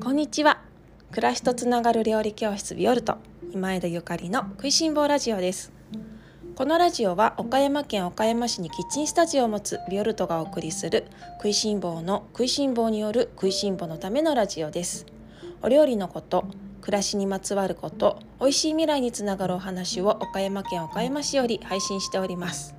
こんにちは。暮らしとつながる料理教室ビオルト。今枝ゆかりの食いしん坊ラジオです。このラジオは岡山県岡山市にキッチンスタジオを持つビオルトがお送りする食いしん坊の食いしん坊による食いしん坊のためのラジオです。お料理のこと暮らしにまつわること美味しい未来につながるお話を岡山県岡山市より配信しております。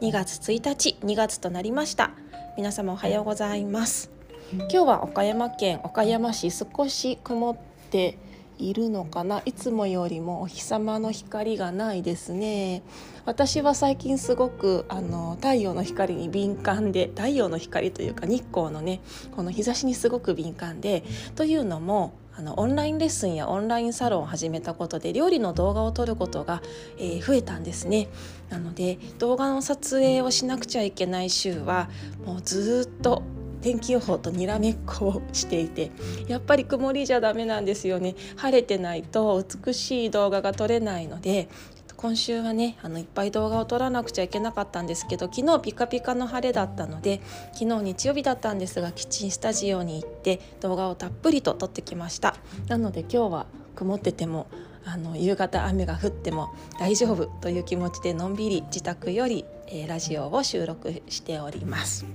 2月1日2月となりました。皆様おはようございます。今日は岡山県岡山市少し曇っているのかな。いつもよりもお日様の光がないですね。私は最近すごくあの太陽の光に敏感で太陽の光というか日光のねこの日差しにすごく敏感でというのもあのオンラインレッスンやオンラインサロンを始めたことで料理の動画を撮ることが、えー、増えたんですね。なので動画の撮影をしなくちゃいけない週はもうずっと天気予報とにらめっこをしていてやっぱり曇りじゃダメなんですよね晴れてないと美しい動画が撮れないので今週はねあのいっぱい動画を撮らなくちゃいけなかったんですけど昨日ピカピカの晴れだったので昨日日曜日だったんですがキッチンスタジオに行って動画をたっぷりと撮ってきましたなので今日は曇っててもあの夕方雨が降っても大丈夫という気持ちでのんびり自宅より、えー、ラジオを収録しております。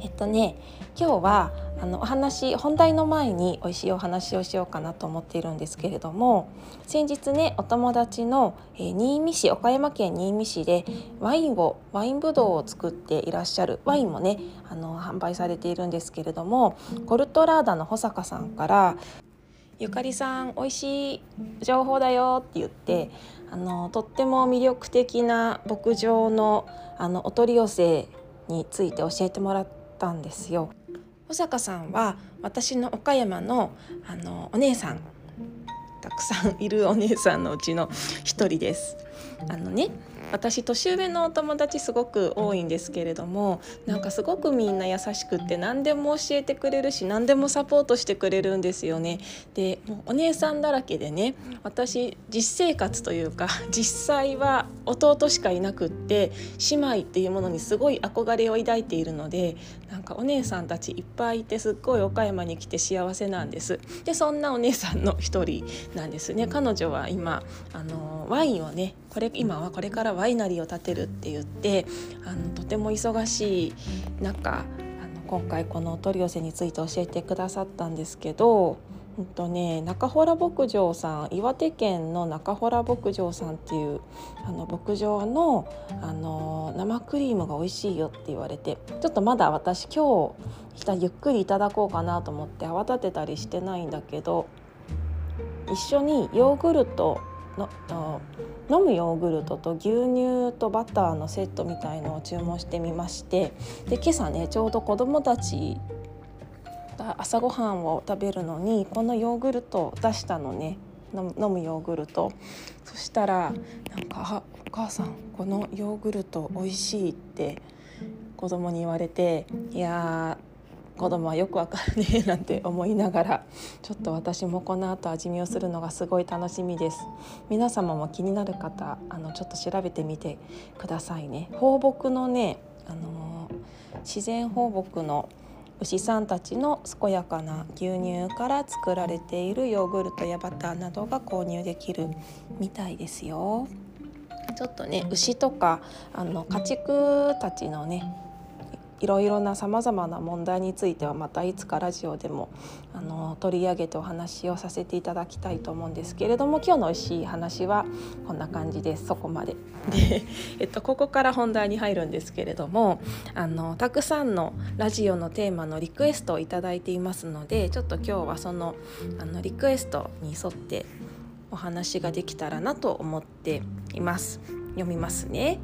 えっとね今日はあのお話本題の前に美味しいお話をしようかなと思っているんですけれども先日ねお友達の、えー、新見市岡山県新見市でワインをワインブドウを作っていらっしゃるワインもねあの販売されているんですけれどもコルトラーダの保坂さんからゆかりさん美味しい情報だよって言ってあのとっても魅力的な牧場のあのお取り寄せについて教えてもらったんですよ。保坂さんは私の岡山のあのお姉さんたくさんいるお姉さんのうちの一人です。あのね私年上のお友達すごく多いんですけれどもなんかすごくみんな優しくって何でも教えてくれるし何でもサポートしてくれるんですよね。でもうお姉さんだらけでね私実生活というか 実際は弟しかいなくって姉妹っていうものにすごい憧れを抱いているのでなんかお姉さんたちいっぱいいてすっごい岡山に来て幸せなんです。でそんなお姉さんの一人なんですね。彼女は今あのワインをねこれ今はこれからワイナリーを建てるって言ってあのとても忙しい中あの今回このお取り寄せについて教えてくださったんですけど。うんとね、中洞牧場さん岩手県の中洞牧場さんっていうあの牧場のあの生クリームが美味しいよって言われてちょっとまだ私今日ゆっくりいただこうかなと思って泡立てたりしてないんだけど一緒にヨーグルト飲むヨーグルトと牛乳とバターのセットみたいのを注文してみましてで今朝ねちょうど子どもたちが朝ごはんを食べるのにこのヨーグルトを出したのね。飲むヨーグルト。そしたらなんか「お母さんこのヨーグルト美味しい」って子供に言われていや子供はよくわかるねなんて思いながらちょっと私もこの後味見をするのがすごい楽しみです皆様も気になる方あのちょっと調べてみてくださいね放牧のねあの自然放牧の牛さんたちの健やかな牛乳から作られているヨーグルトやバターなどが購入できるみたいですよ。ちょっとね牛とかあの家畜たちのねいろいろなさまざまな問題についてはまたいつかラジオでもあの取り上げてお話をさせていただきたいと思うんですけれども今日の美味しい話はこんな感じですそこまで。で、えっと、ここから本題に入るんですけれどもあのたくさんのラジオのテーマのリクエストを頂いていますのでちょっと今日はそのあのリクエストに沿ってお話ができたらなと思っています。読みますね。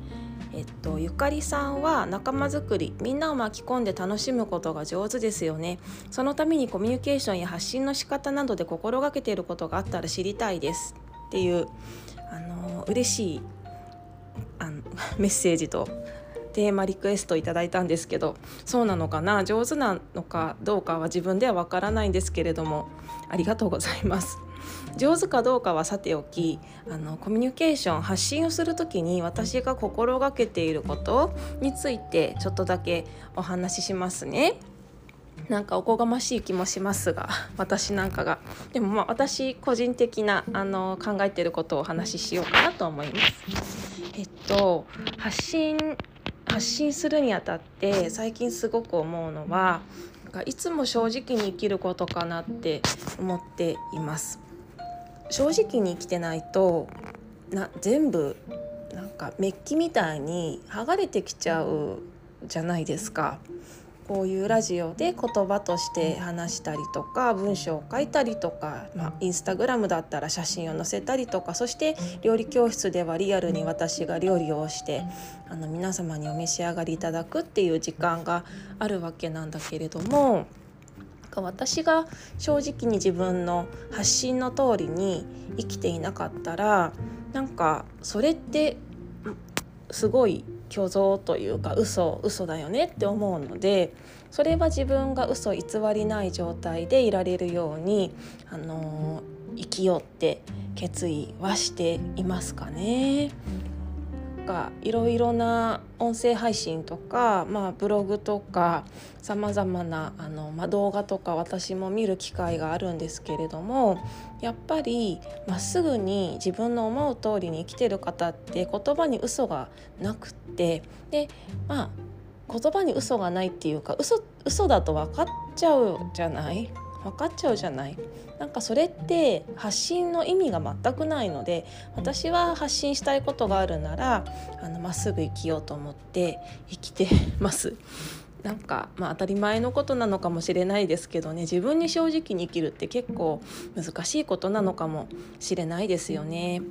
えっと、ゆかりさんは仲間づくりみんなを巻き込んで楽しむことが上手ですよねそのためにコミュニケーションや発信の仕方などで心がけていることがあったら知りたいですっていうあの嬉しいあの メッセージとテーマリクエストいただいたんですけどそうなのかな？上手なのかどうかは自分ではわからないんですけれどもありがとうございます。上手かどうかはさておきあのコミュニケーション発信をする時に私が心がけていることについてちょっとだけお話ししますね。なんかおこがましい気もしますが私なんかがでもまあ私個人的なあの考えてることをお話ししようかなと思います。えっと発信発信するにあたって最近すごく思うのはなんかいつも正直に生きることかなって思っています。正直に生きてないとな全部なんかメッキみたいに剥がれてきちゃうじゃないですか。こういうラジオで言葉として話したりとか文章を書いたりとか、まあ、インスタグラムだったら写真を載せたりとかそして料理教室ではリアルに私が料理をしてあの皆様にお召し上がりいただくっていう時間があるわけなんだけれどもか私が正直に自分の発信の通りに生きていなかったらなんかそれってすごい虚像というか嘘嘘だよねって思うのでそれは自分が嘘偽りない状態でいられるように、あの生きようって決意はしていますかね。かいろいろな音声配信とか、まあ、ブログとかさまざまなあの、まあ、動画とか私も見る機会があるんですけれどもやっぱりまっすぐに自分の思う通りに生きてる方って言葉に嘘がなくってでまあ言葉に嘘がないっていうか嘘嘘だと分かっちゃうじゃない？分かっちゃうじゃない？なんかそれって発信の意味が全くないので私は発信したいことがあるならあのまっすぐ生きようと思って生きてます。なんかまあ当たり前のことなのかもしれないですけどね自分に正直に生きるって結構難しいことなのかもしれないですよね。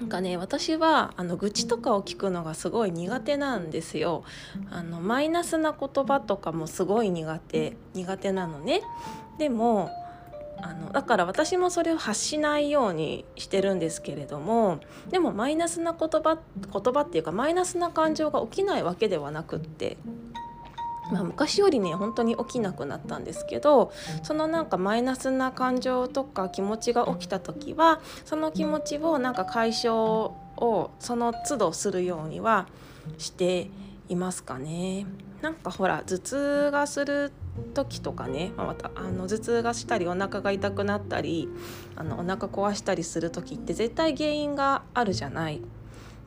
なんかね私はあの愚痴とかを聞くのがすごい苦手なんですよ。あのマイナスな言葉とかもすごい苦手苦手なのね。でもあのだから私もそれを発しないようにしてるんですけれどもでもマイナスな言葉言葉っていうかマイナスな感情が起きないわけではなくってまあ、昔よりね本当に起きなくなったんですけどそのなんかマイナスな感情とか気持ちが起きた時はその気持ちをなんか解消をその都度するようにはしていますかね。なんかほら頭痛がする時とかね、ま、たあの頭痛がしたりお腹が痛くなったりあのお腹壊したりする時って絶対原因があるじゃない。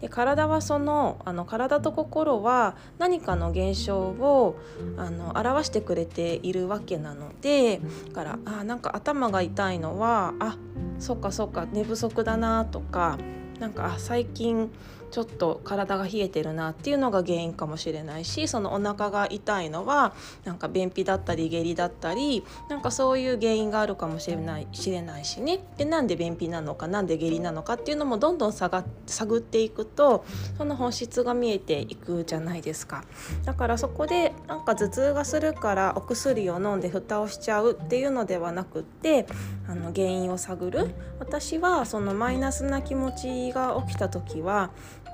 で体はそのあの体と心は何かの現象をあの表してくれているわけなのでだからあなんか頭が痛いのはあそっかそっか寝不足だなとかなんか最近ちょっと体が冷えてるなっていうのが原因かもしれないしそのお腹が痛いのはなんか便秘だったり下痢だったりなんかそういう原因があるかもしれない知れないしね。でなんで便秘なのかなんで下痢なのかっていうのもどんどん探っていくとその本質が見えていくじゃないですか。だからそこでなんか頭痛がするからお薬を飲んで蓋をしちゃうっていうのではなくってあの原因を探る。私はそのマイナスな気持ちが起きた時は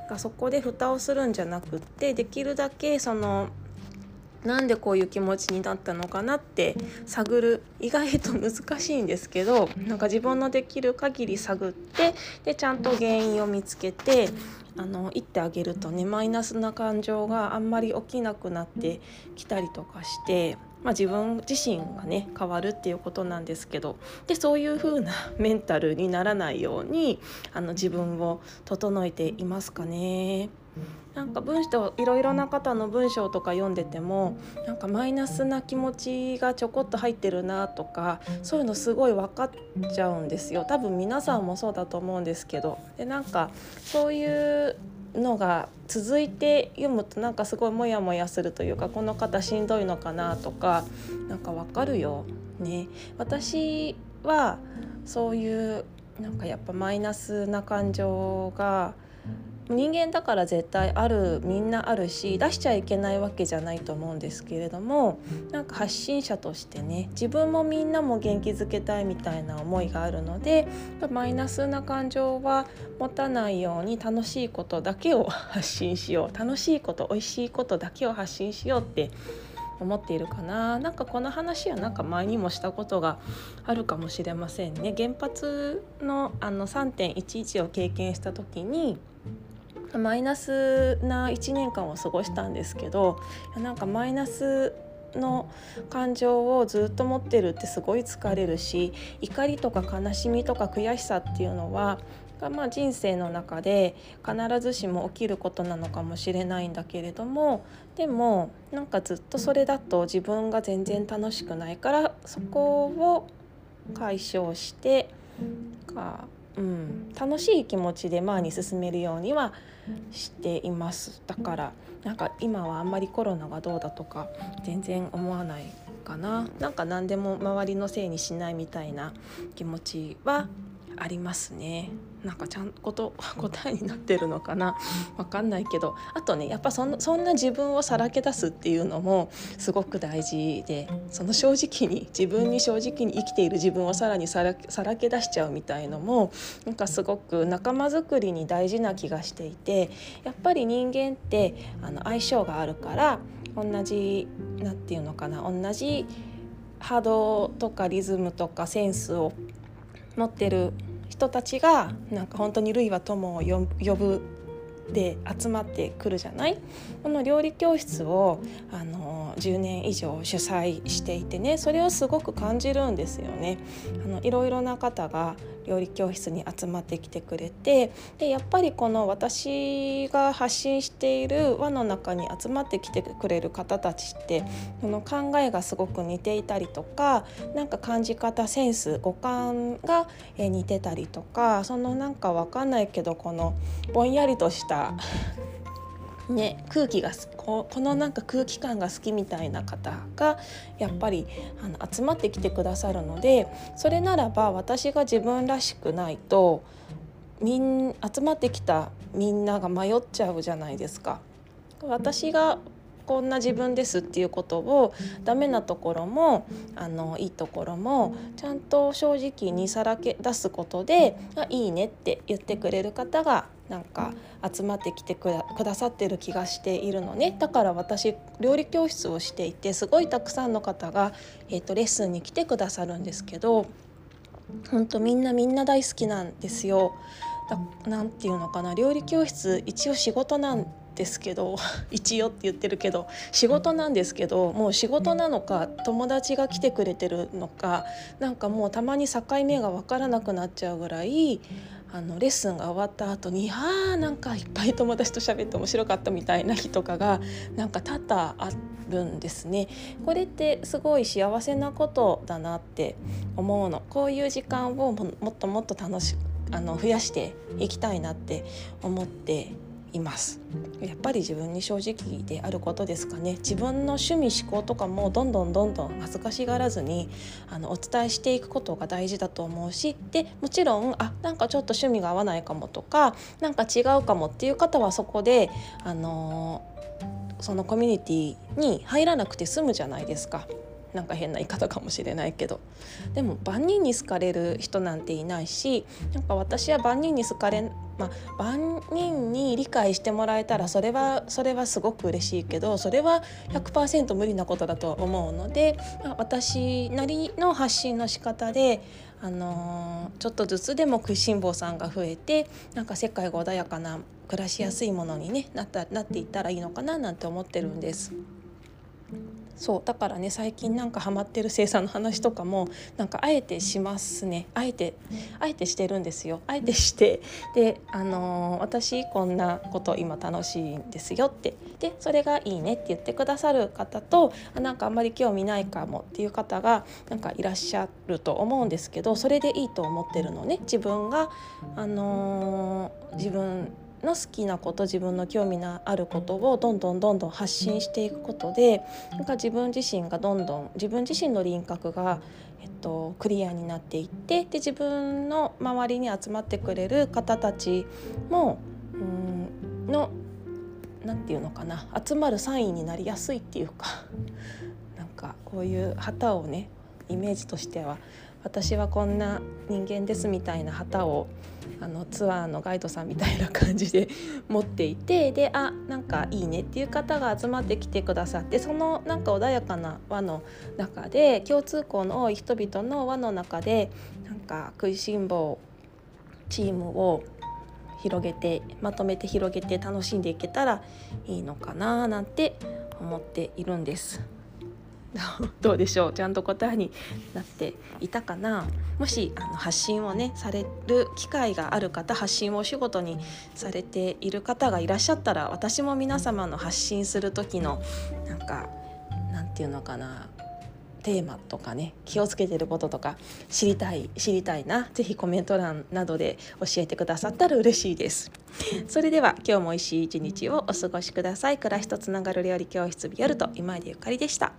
がそこで蓋をするんじゃなくってできるだけそのなんでこういう気持ちになったのかなって探る。意外と難しいんですけどなんか自分のできる限り探ってでちゃんと原因を見つけてあの言ってあげるとねマイナスな感情があんまり起きなくなってきたりとかしてまあ、自分自身がね変わるっていうことなんですけどでそういう風な メンタルにならないようにあの自分を整えていますかね。なんか文章いろいろな方の文章とか読んでてもなんかマイナスな気持ちがちょこっと入ってるなとかそういうのすごい分かっちゃうんですよ多分皆さんもそうだと思うんですけどでなんかそういうのが続いて読むとなんかすごいモヤモヤするというかこの方しんどいのかなとかなんかわかるよ。ね、私はそういうなんかやっぱマイナスな感情が人間だから絶対あるみんなあるし出しちゃいけないわけじゃないと思うんですけれどもなんか発信者としてね自分もみんなも元気づけたいみたいな思いがあるのでマイナスな感情は持たないように楽しいことだけを発信しよう楽しいこと美味しいことだけを発信しようって思っているかな。なんかこの話はなんか前にもしたことがあるかもしれませんね。原発のあの3.11を経験した時にマイナスな1年間を過ごしたんですけどなんかマイナスの感情をずっと持ってるってすごい疲れるし怒りとか悲しみとか悔しさっていうのはまあ人生の中で必ずしも起きることなのかもしれないんだけれどもでもなんかずっとそれだと自分が全然楽しくないからそこを解消してか、うん、楽しい気持ちで前に進めるようにはしています。だからなんか今はあんまりコロナがどうだとか全然思わないかな。なんか何でも周りのせいにしないみたいな気持ちはありますね。なんかちゃんこと 答えになってるのかな？わかんないけど。あとねやっぱそんそんな自分をさらけ出すっていうのもすごく大事でその正直に自分に正直に生きている自分をさらにさらさらけ出しちゃうみたいのもなんかすごく仲間づくりに大事な気がしていてやっぱり人間ってあの相性があるから同じ何て言うのかな同じ波動とかリズムとかセンスを持ってる人たちがなんか本当に類は友を呼ぶで集まってくるじゃない？この料理教室をあの10年以上主催していてねそれをすごく感じるんですよね。あのいろいろな方が料理教室に集まってきてくれてでやっぱりこの私が発信している輪の中に集まってきてくれる方たちってその考えがすごく似ていたりとかなんか感じ方センス五感が似てたりとかそのなんか分かんないけどこのぼんやりとしたね、空気がここのなんか空気感が好きみたいな方がやっぱりあの集まってきてくださるのでそれならば私が自分らしくないとみん集まってきたみんなが迷っちゃうじゃないですか。私がこんな自分ですっていうことをダメなところもあのいいところもちゃんと正直にさらけ出すことで「あいいね」って言ってくれる方がなんか集まってきてくださってる気がしているのね。だから私料理教室をしていてすごいたくさんの方が、えーと、レッスンに来てくださるんですけど本当みんなみんな大好きなんですよ。なんていうのかな。料理教室一応仕事なんですけど 一応って言ってるけど仕事なんですけどもう仕事なのか友達が来てくれてるのかなんかもうたまに境目が分からなくなっちゃうぐらいあのレッスンが終わった後に「あーなんかいっぱい友達と喋って面白かった」みたいな日とかがなんか多々あるんですね。これってすごい幸せなことだなって思うの。こういう時間をもっともっと楽しあの増やしていきたいなって思っていますやっぱり自分に正直であることですかね自分の趣味思考とかもどんどんどんどん恥ずかしがらずにあのお伝えしていくことが大事だと思うしでもちろんあなんかちょっと趣味が合わないかもとかなんか違うかもっていう方はそこであのそのコミュニティに入らなくて済むじゃないですか。なんか変な言い方かもしれないけどでも万人に好かれる人なんていないしなんか私は万人に好かれまあ、万人に理解してもらえたらそれはそれはすごく嬉しいけどそれは100%無理なことだと思うので、まあ、私なりの発信の仕方で、あのー、ちょっとずつでも食いしん坊さんが増えてなんか世界が穏やかな暮らしやすいものに、ね、なったなっていったらいいのかななんて思ってるんです。そうだからね最近なんかハマってる生産の話とかもなんかあえてしますね。あえてあえてしてるんですよ。あえてしてであのー、私こんなこと今楽しいんですよって。でそれがいいねって言ってくださる方となんかあんまり興味ないかもっていう方がなんかいらっしゃると思うんですけどそれでいいと思ってるのね。自分があのー、自分の好きなこと自分の興味のあることをどんどんどんどん発信していくことでなんか自分自身がどんどん自分自身の輪郭が、えっと、クリアになっていってで自分の周りに集まってくれる方たちもうんの何て言うのかな集まるサインになりやすいっていうかなんかこういう旗をねイメージとしては私はこんな人間ですみたいな旗をあのツアーのガイドさんみたいな感じで 持っていてであなんかいいねっていう方が集まってきてくださってそのなんか穏やかな輪の中で共通項の多い人々の輪の中でなんか食いしん坊チームを広げてまとめて広げて楽しんでいけたらいいのかななんて思っているんです。どうでしょう？ちゃんと答えになっていたかな？もしあの発信をねされる機会がある方発信をお仕事にされている方がいらっしゃったら私も皆様の発信する時のなんかなんていうのかな？テーマとかね気をつけてることとか知りたい知りたいな是非コメント欄などで教えてくださったら嬉しいです。それでは今日も美味しい一日をお過ごしください。暮らしとつながる料理教室ビオルト今井でゆかりでした。